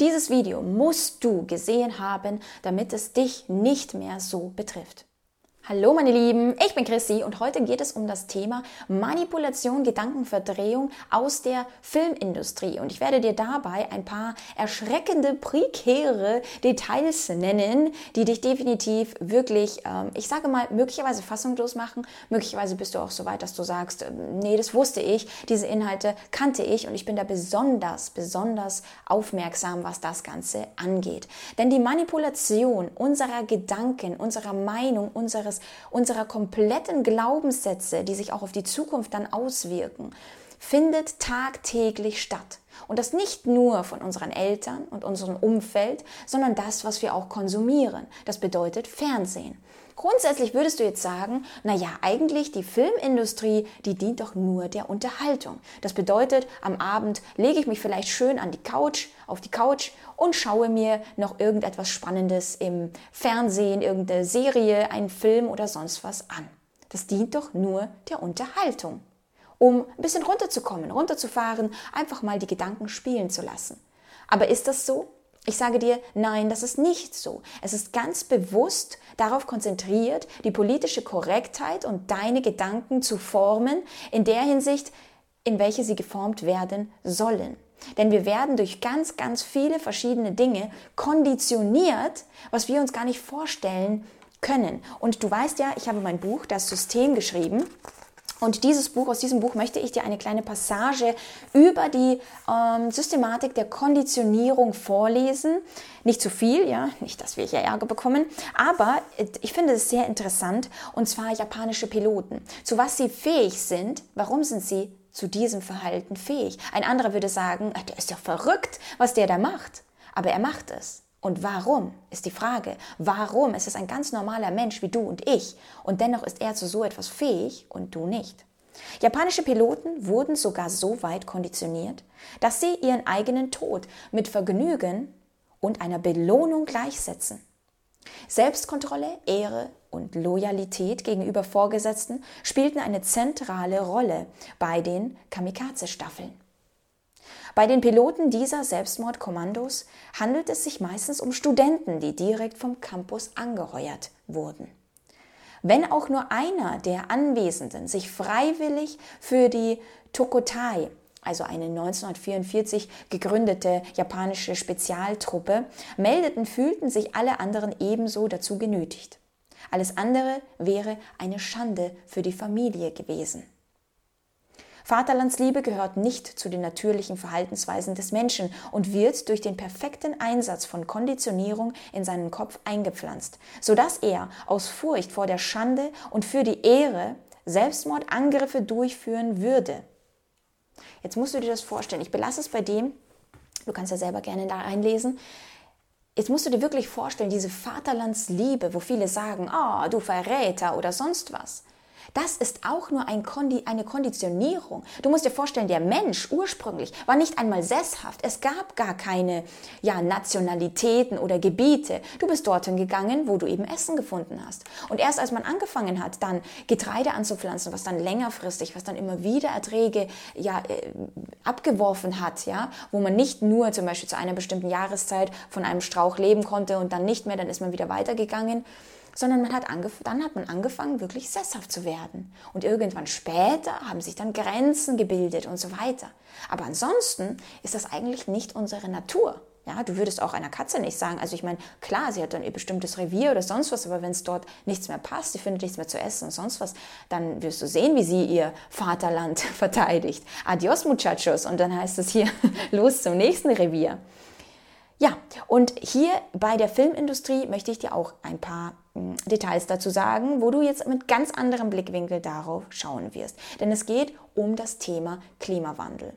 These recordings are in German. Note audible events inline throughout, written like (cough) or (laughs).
Dieses Video musst du gesehen haben, damit es dich nicht mehr so betrifft. Hallo meine Lieben, ich bin Chrissy und heute geht es um das Thema Manipulation, Gedankenverdrehung aus der Filmindustrie. Und ich werde dir dabei ein paar erschreckende, prekäre Details nennen, die dich definitiv wirklich, ähm, ich sage mal, möglicherweise fassungslos machen. Möglicherweise bist du auch so weit, dass du sagst, ähm, nee, das wusste ich, diese Inhalte kannte ich und ich bin da besonders, besonders aufmerksam, was das Ganze angeht. Denn die Manipulation unserer Gedanken, unserer Meinung, unseres unserer kompletten Glaubenssätze, die sich auch auf die Zukunft dann auswirken, findet tagtäglich statt. Und das nicht nur von unseren Eltern und unserem Umfeld, sondern das, was wir auch konsumieren. Das bedeutet Fernsehen. Grundsätzlich würdest du jetzt sagen, na ja, eigentlich die Filmindustrie, die dient doch nur der Unterhaltung. Das bedeutet, am Abend lege ich mich vielleicht schön an die Couch, auf die Couch und schaue mir noch irgendetwas Spannendes im Fernsehen, irgendeine Serie, einen Film oder sonst was an. Das dient doch nur der Unterhaltung. Um ein bisschen runterzukommen, runterzufahren, einfach mal die Gedanken spielen zu lassen. Aber ist das so? Ich sage dir, nein, das ist nicht so. Es ist ganz bewusst darauf konzentriert, die politische Korrektheit und deine Gedanken zu formen, in der Hinsicht, in welche sie geformt werden sollen. Denn wir werden durch ganz, ganz viele verschiedene Dinge konditioniert, was wir uns gar nicht vorstellen können. Und du weißt ja, ich habe mein Buch, das System, geschrieben. Und dieses Buch, aus diesem Buch möchte ich dir eine kleine Passage über die ähm, Systematik der Konditionierung vorlesen. Nicht zu viel, ja, nicht, dass wir hier Ärger bekommen, aber ich finde es sehr interessant und zwar japanische Piloten. Zu was sie fähig sind, warum sind sie zu diesem Verhalten fähig? Ein anderer würde sagen, der ist ja verrückt, was der da macht. Aber er macht es. Und warum ist die Frage. Warum? Es ist ein ganz normaler Mensch wie du und ich. Und dennoch ist er zu so etwas fähig und du nicht. Japanische Piloten wurden sogar so weit konditioniert, dass sie ihren eigenen Tod mit Vergnügen und einer Belohnung gleichsetzen. Selbstkontrolle, Ehre und Loyalität gegenüber Vorgesetzten spielten eine zentrale Rolle bei den Kamikaze-Staffeln. Bei den Piloten dieser Selbstmordkommandos handelt es sich meistens um Studenten, die direkt vom Campus angeheuert wurden. Wenn auch nur einer der Anwesenden sich freiwillig für die Tokotai, also eine 1944 gegründete japanische Spezialtruppe, meldeten, fühlten sich alle anderen ebenso dazu genötigt. Alles andere wäre eine Schande für die Familie gewesen. Vaterlandsliebe gehört nicht zu den natürlichen Verhaltensweisen des Menschen und wird durch den perfekten Einsatz von Konditionierung in seinen Kopf eingepflanzt, sodass er aus Furcht vor der Schande und für die Ehre Selbstmordangriffe durchführen würde. Jetzt musst du dir das vorstellen. Ich belasse es bei dem, du kannst ja selber gerne da einlesen. Jetzt musst du dir wirklich vorstellen, diese Vaterlandsliebe, wo viele sagen, oh, du Verräter oder sonst was. Das ist auch nur ein Kondi eine Konditionierung. Du musst dir vorstellen, der Mensch ursprünglich war nicht einmal sesshaft. Es gab gar keine ja, Nationalitäten oder Gebiete. Du bist dorthin gegangen, wo du eben Essen gefunden hast. Und erst als man angefangen hat, dann Getreide anzupflanzen, was dann längerfristig, was dann immer wieder Erträge ja, äh, abgeworfen hat, ja, wo man nicht nur zum Beispiel zu einer bestimmten Jahreszeit von einem Strauch leben konnte und dann nicht mehr, dann ist man wieder weitergegangen sondern man hat dann hat man angefangen, wirklich sesshaft zu werden. Und irgendwann später haben sich dann Grenzen gebildet und so weiter. Aber ansonsten ist das eigentlich nicht unsere Natur. Ja, du würdest auch einer Katze nicht sagen, also ich meine, klar, sie hat dann ihr bestimmtes Revier oder sonst was, aber wenn es dort nichts mehr passt, sie findet nichts mehr zu essen und sonst was, dann wirst du sehen, wie sie ihr Vaterland (laughs) verteidigt. Adios, Muchachos. Und dann heißt es hier, (laughs) los zum nächsten Revier. Ja, und hier bei der Filmindustrie möchte ich dir auch ein paar Details dazu sagen, wo du jetzt mit ganz anderem Blickwinkel darauf schauen wirst. Denn es geht um das Thema Klimawandel.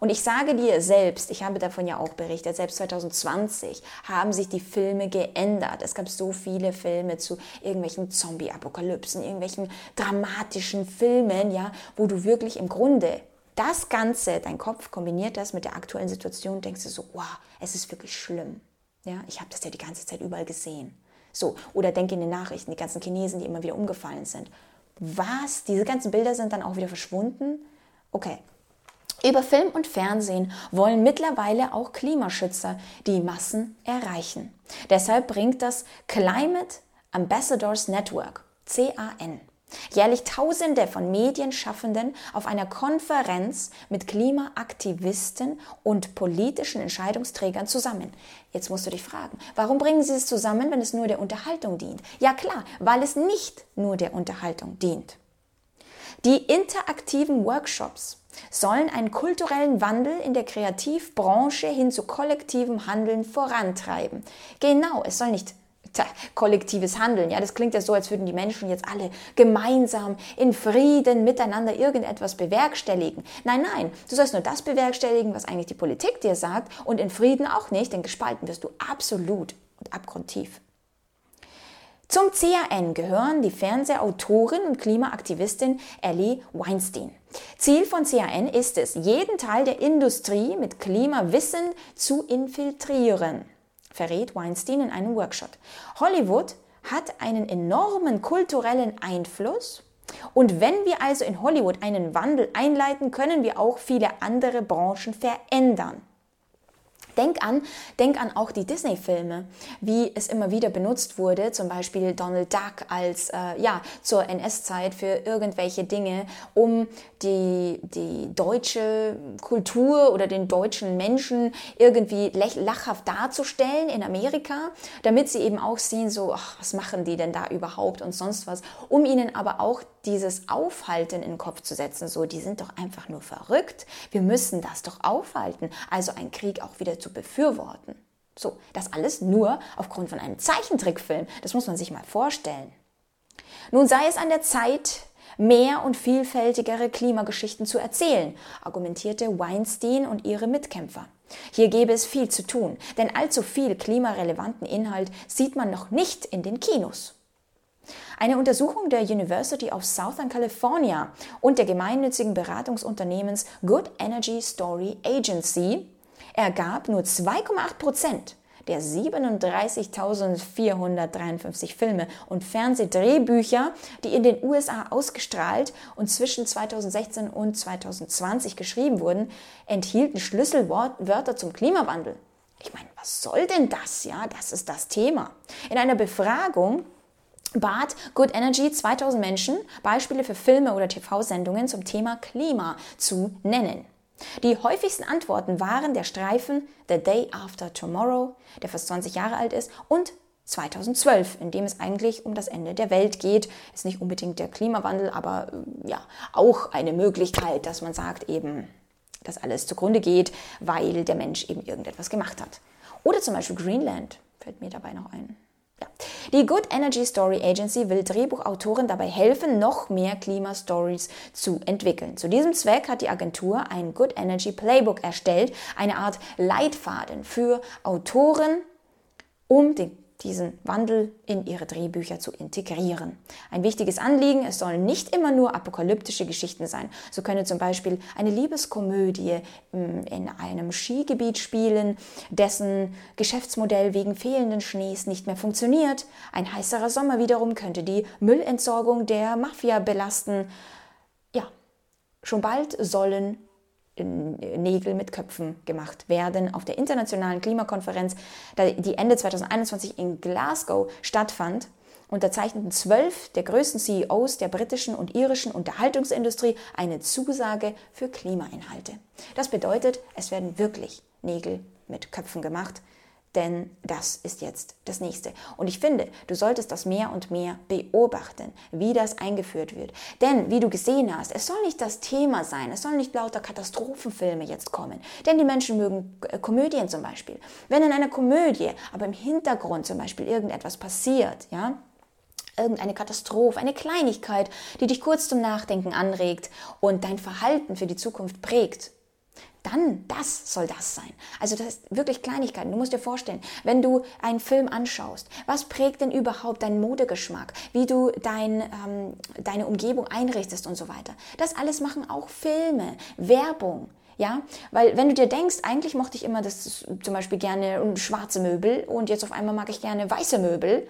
Und ich sage dir selbst, ich habe davon ja auch berichtet, selbst 2020 haben sich die Filme geändert. Es gab so viele Filme zu irgendwelchen Zombie-Apokalypsen, irgendwelchen dramatischen Filmen, ja, wo du wirklich im Grunde das Ganze, dein Kopf kombiniert das mit der aktuellen Situation, denkst du so, wow, es ist wirklich schlimm. Ja, ich habe das ja die ganze Zeit überall gesehen. So, oder denk in den Nachrichten, die ganzen Chinesen, die immer wieder umgefallen sind. Was? Diese ganzen Bilder sind dann auch wieder verschwunden? Okay. Über Film und Fernsehen wollen mittlerweile auch Klimaschützer die Massen erreichen. Deshalb bringt das Climate Ambassadors Network, CAN, jährlich Tausende von Medienschaffenden auf einer Konferenz mit Klimaaktivisten und politischen Entscheidungsträgern zusammen. Jetzt musst du dich fragen, warum bringen sie es zusammen, wenn es nur der Unterhaltung dient? Ja klar, weil es nicht nur der Unterhaltung dient. Die interaktiven Workshops sollen einen kulturellen Wandel in der Kreativbranche hin zu kollektivem Handeln vorantreiben. Genau, es soll nicht tja, kollektives Handeln. Ja, das klingt ja so, als würden die Menschen jetzt alle gemeinsam in Frieden miteinander irgendetwas bewerkstelligen. Nein, nein, du sollst nur das bewerkstelligen, was eigentlich die Politik dir sagt und in Frieden auch nicht, denn gespalten wirst du absolut und abgrundtief. Zum CAN gehören die Fernsehautorin und Klimaaktivistin Ellie Weinstein. Ziel von CAN ist es, jeden Teil der Industrie mit Klimawissen zu infiltrieren, verrät Weinstein in einem Workshop. Hollywood hat einen enormen kulturellen Einfluss und wenn wir also in Hollywood einen Wandel einleiten, können wir auch viele andere Branchen verändern. Denk an, denk an auch die Disney-Filme, wie es immer wieder benutzt wurde, zum Beispiel Donald Duck als äh, ja zur NS-Zeit für irgendwelche Dinge, um die die deutsche Kultur oder den deutschen Menschen irgendwie lachhaft darzustellen in Amerika, damit sie eben auch sehen, so ach, was machen die denn da überhaupt und sonst was, um ihnen aber auch dieses Aufhalten in den Kopf zu setzen, so die sind doch einfach nur verrückt, wir müssen das doch aufhalten, also ein Krieg auch wieder zu befürworten. So, das alles nur aufgrund von einem Zeichentrickfilm, das muss man sich mal vorstellen. Nun sei es an der Zeit, mehr und vielfältigere Klimageschichten zu erzählen, argumentierte Weinstein und ihre Mitkämpfer. Hier gäbe es viel zu tun, denn allzu viel klimarelevanten Inhalt sieht man noch nicht in den Kinos. Eine Untersuchung der University of Southern California und der gemeinnützigen Beratungsunternehmens Good Energy Story Agency ergab nur 2,8 Prozent der 37.453 Filme und Fernsehdrehbücher, die in den USA ausgestrahlt und zwischen 2016 und 2020 geschrieben wurden, enthielten Schlüsselwörter zum Klimawandel. Ich meine, was soll denn das? Ja, das ist das Thema. In einer Befragung bat Good Energy 2000 Menschen, Beispiele für Filme oder TV-Sendungen zum Thema Klima zu nennen. Die häufigsten Antworten waren der Streifen The Day After Tomorrow, der fast 20 Jahre alt ist, und 2012, in dem es eigentlich um das Ende der Welt geht. Ist nicht unbedingt der Klimawandel, aber äh, ja, auch eine Möglichkeit, dass man sagt eben, dass alles zugrunde geht, weil der Mensch eben irgendetwas gemacht hat. Oder zum Beispiel Greenland, fällt mir dabei noch ein. Ja. Die Good Energy Story Agency will Drehbuchautoren dabei helfen, noch mehr Klimastories zu entwickeln. Zu diesem Zweck hat die Agentur ein Good Energy Playbook erstellt, eine Art Leitfaden für Autoren, um den diesen Wandel in ihre Drehbücher zu integrieren. Ein wichtiges Anliegen, es sollen nicht immer nur apokalyptische Geschichten sein. So könne zum Beispiel eine Liebeskomödie ähm, in einem Skigebiet spielen, dessen Geschäftsmodell wegen fehlenden Schnees nicht mehr funktioniert. Ein heißerer Sommer wiederum könnte die Müllentsorgung der Mafia belasten. Ja, schon bald sollen Nägel mit Köpfen gemacht werden. Auf der internationalen Klimakonferenz, die Ende 2021 in Glasgow stattfand, unterzeichneten zwölf der größten CEOs der britischen und irischen Unterhaltungsindustrie eine Zusage für Klimainhalte. Das bedeutet, es werden wirklich Nägel mit Köpfen gemacht denn das ist jetzt das nächste. Und ich finde, du solltest das mehr und mehr beobachten, wie das eingeführt wird. Denn, wie du gesehen hast, es soll nicht das Thema sein, es soll nicht lauter Katastrophenfilme jetzt kommen. Denn die Menschen mögen äh, Komödien zum Beispiel. Wenn in einer Komödie aber im Hintergrund zum Beispiel irgendetwas passiert, ja, irgendeine Katastrophe, eine Kleinigkeit, die dich kurz zum Nachdenken anregt und dein Verhalten für die Zukunft prägt, dann das soll das sein. Also das ist wirklich Kleinigkeiten. Du musst dir vorstellen, wenn du einen Film anschaust, was prägt denn überhaupt deinen Modegeschmack, wie du dein, ähm, deine Umgebung einrichtest und so weiter. Das alles machen auch Filme, Werbung. Ja, weil wenn du dir denkst, eigentlich mochte ich immer das zum Beispiel gerne schwarze Möbel und jetzt auf einmal mag ich gerne weiße Möbel.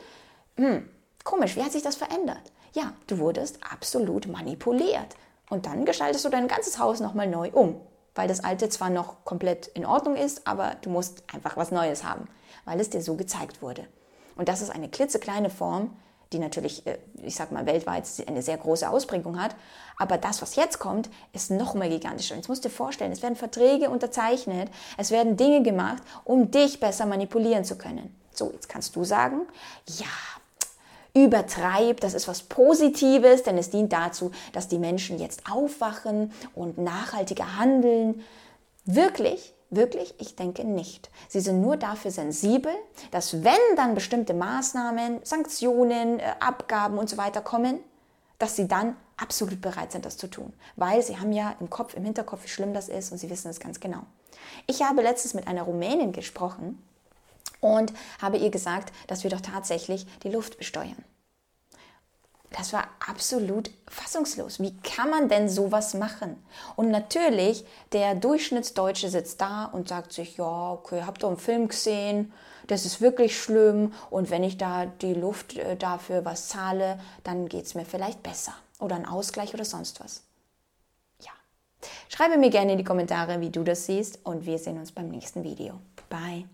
Hm, komisch, wie hat sich das verändert? Ja, du wurdest absolut manipuliert. Und dann gestaltest du dein ganzes Haus nochmal neu um. Weil das alte zwar noch komplett in Ordnung ist, aber du musst einfach was Neues haben, weil es dir so gezeigt wurde. Und das ist eine klitzekleine Form, die natürlich, äh, ich sag mal, weltweit eine sehr große Ausprägung hat. Aber das, was jetzt kommt, ist noch mal gigantischer. Jetzt musst du dir vorstellen, es werden Verträge unterzeichnet, es werden Dinge gemacht, um dich besser manipulieren zu können. So, jetzt kannst du sagen, ja, übertreib, das ist was Positives, denn es dient dazu, dass die Menschen jetzt aufwachen und nachhaltiger handeln. Wirklich? Wirklich? Ich denke nicht. Sie sind nur dafür sensibel, dass wenn dann bestimmte Maßnahmen, Sanktionen, äh, Abgaben und so weiter kommen, dass sie dann absolut bereit sind, das zu tun. Weil sie haben ja im Kopf, im Hinterkopf, wie schlimm das ist und sie wissen es ganz genau. Ich habe letztens mit einer Rumänin gesprochen und habe ihr gesagt, dass wir doch tatsächlich die Luft besteuern. Das war absolut fassungslos. Wie kann man denn sowas machen? Und natürlich, der Durchschnittsdeutsche sitzt da und sagt sich, ja, okay, habt ihr einen Film gesehen? Das ist wirklich schlimm. Und wenn ich da die Luft äh, dafür was zahle, dann geht es mir vielleicht besser. Oder ein Ausgleich oder sonst was. Ja. Schreibe mir gerne in die Kommentare, wie du das siehst. Und wir sehen uns beim nächsten Video. Bye.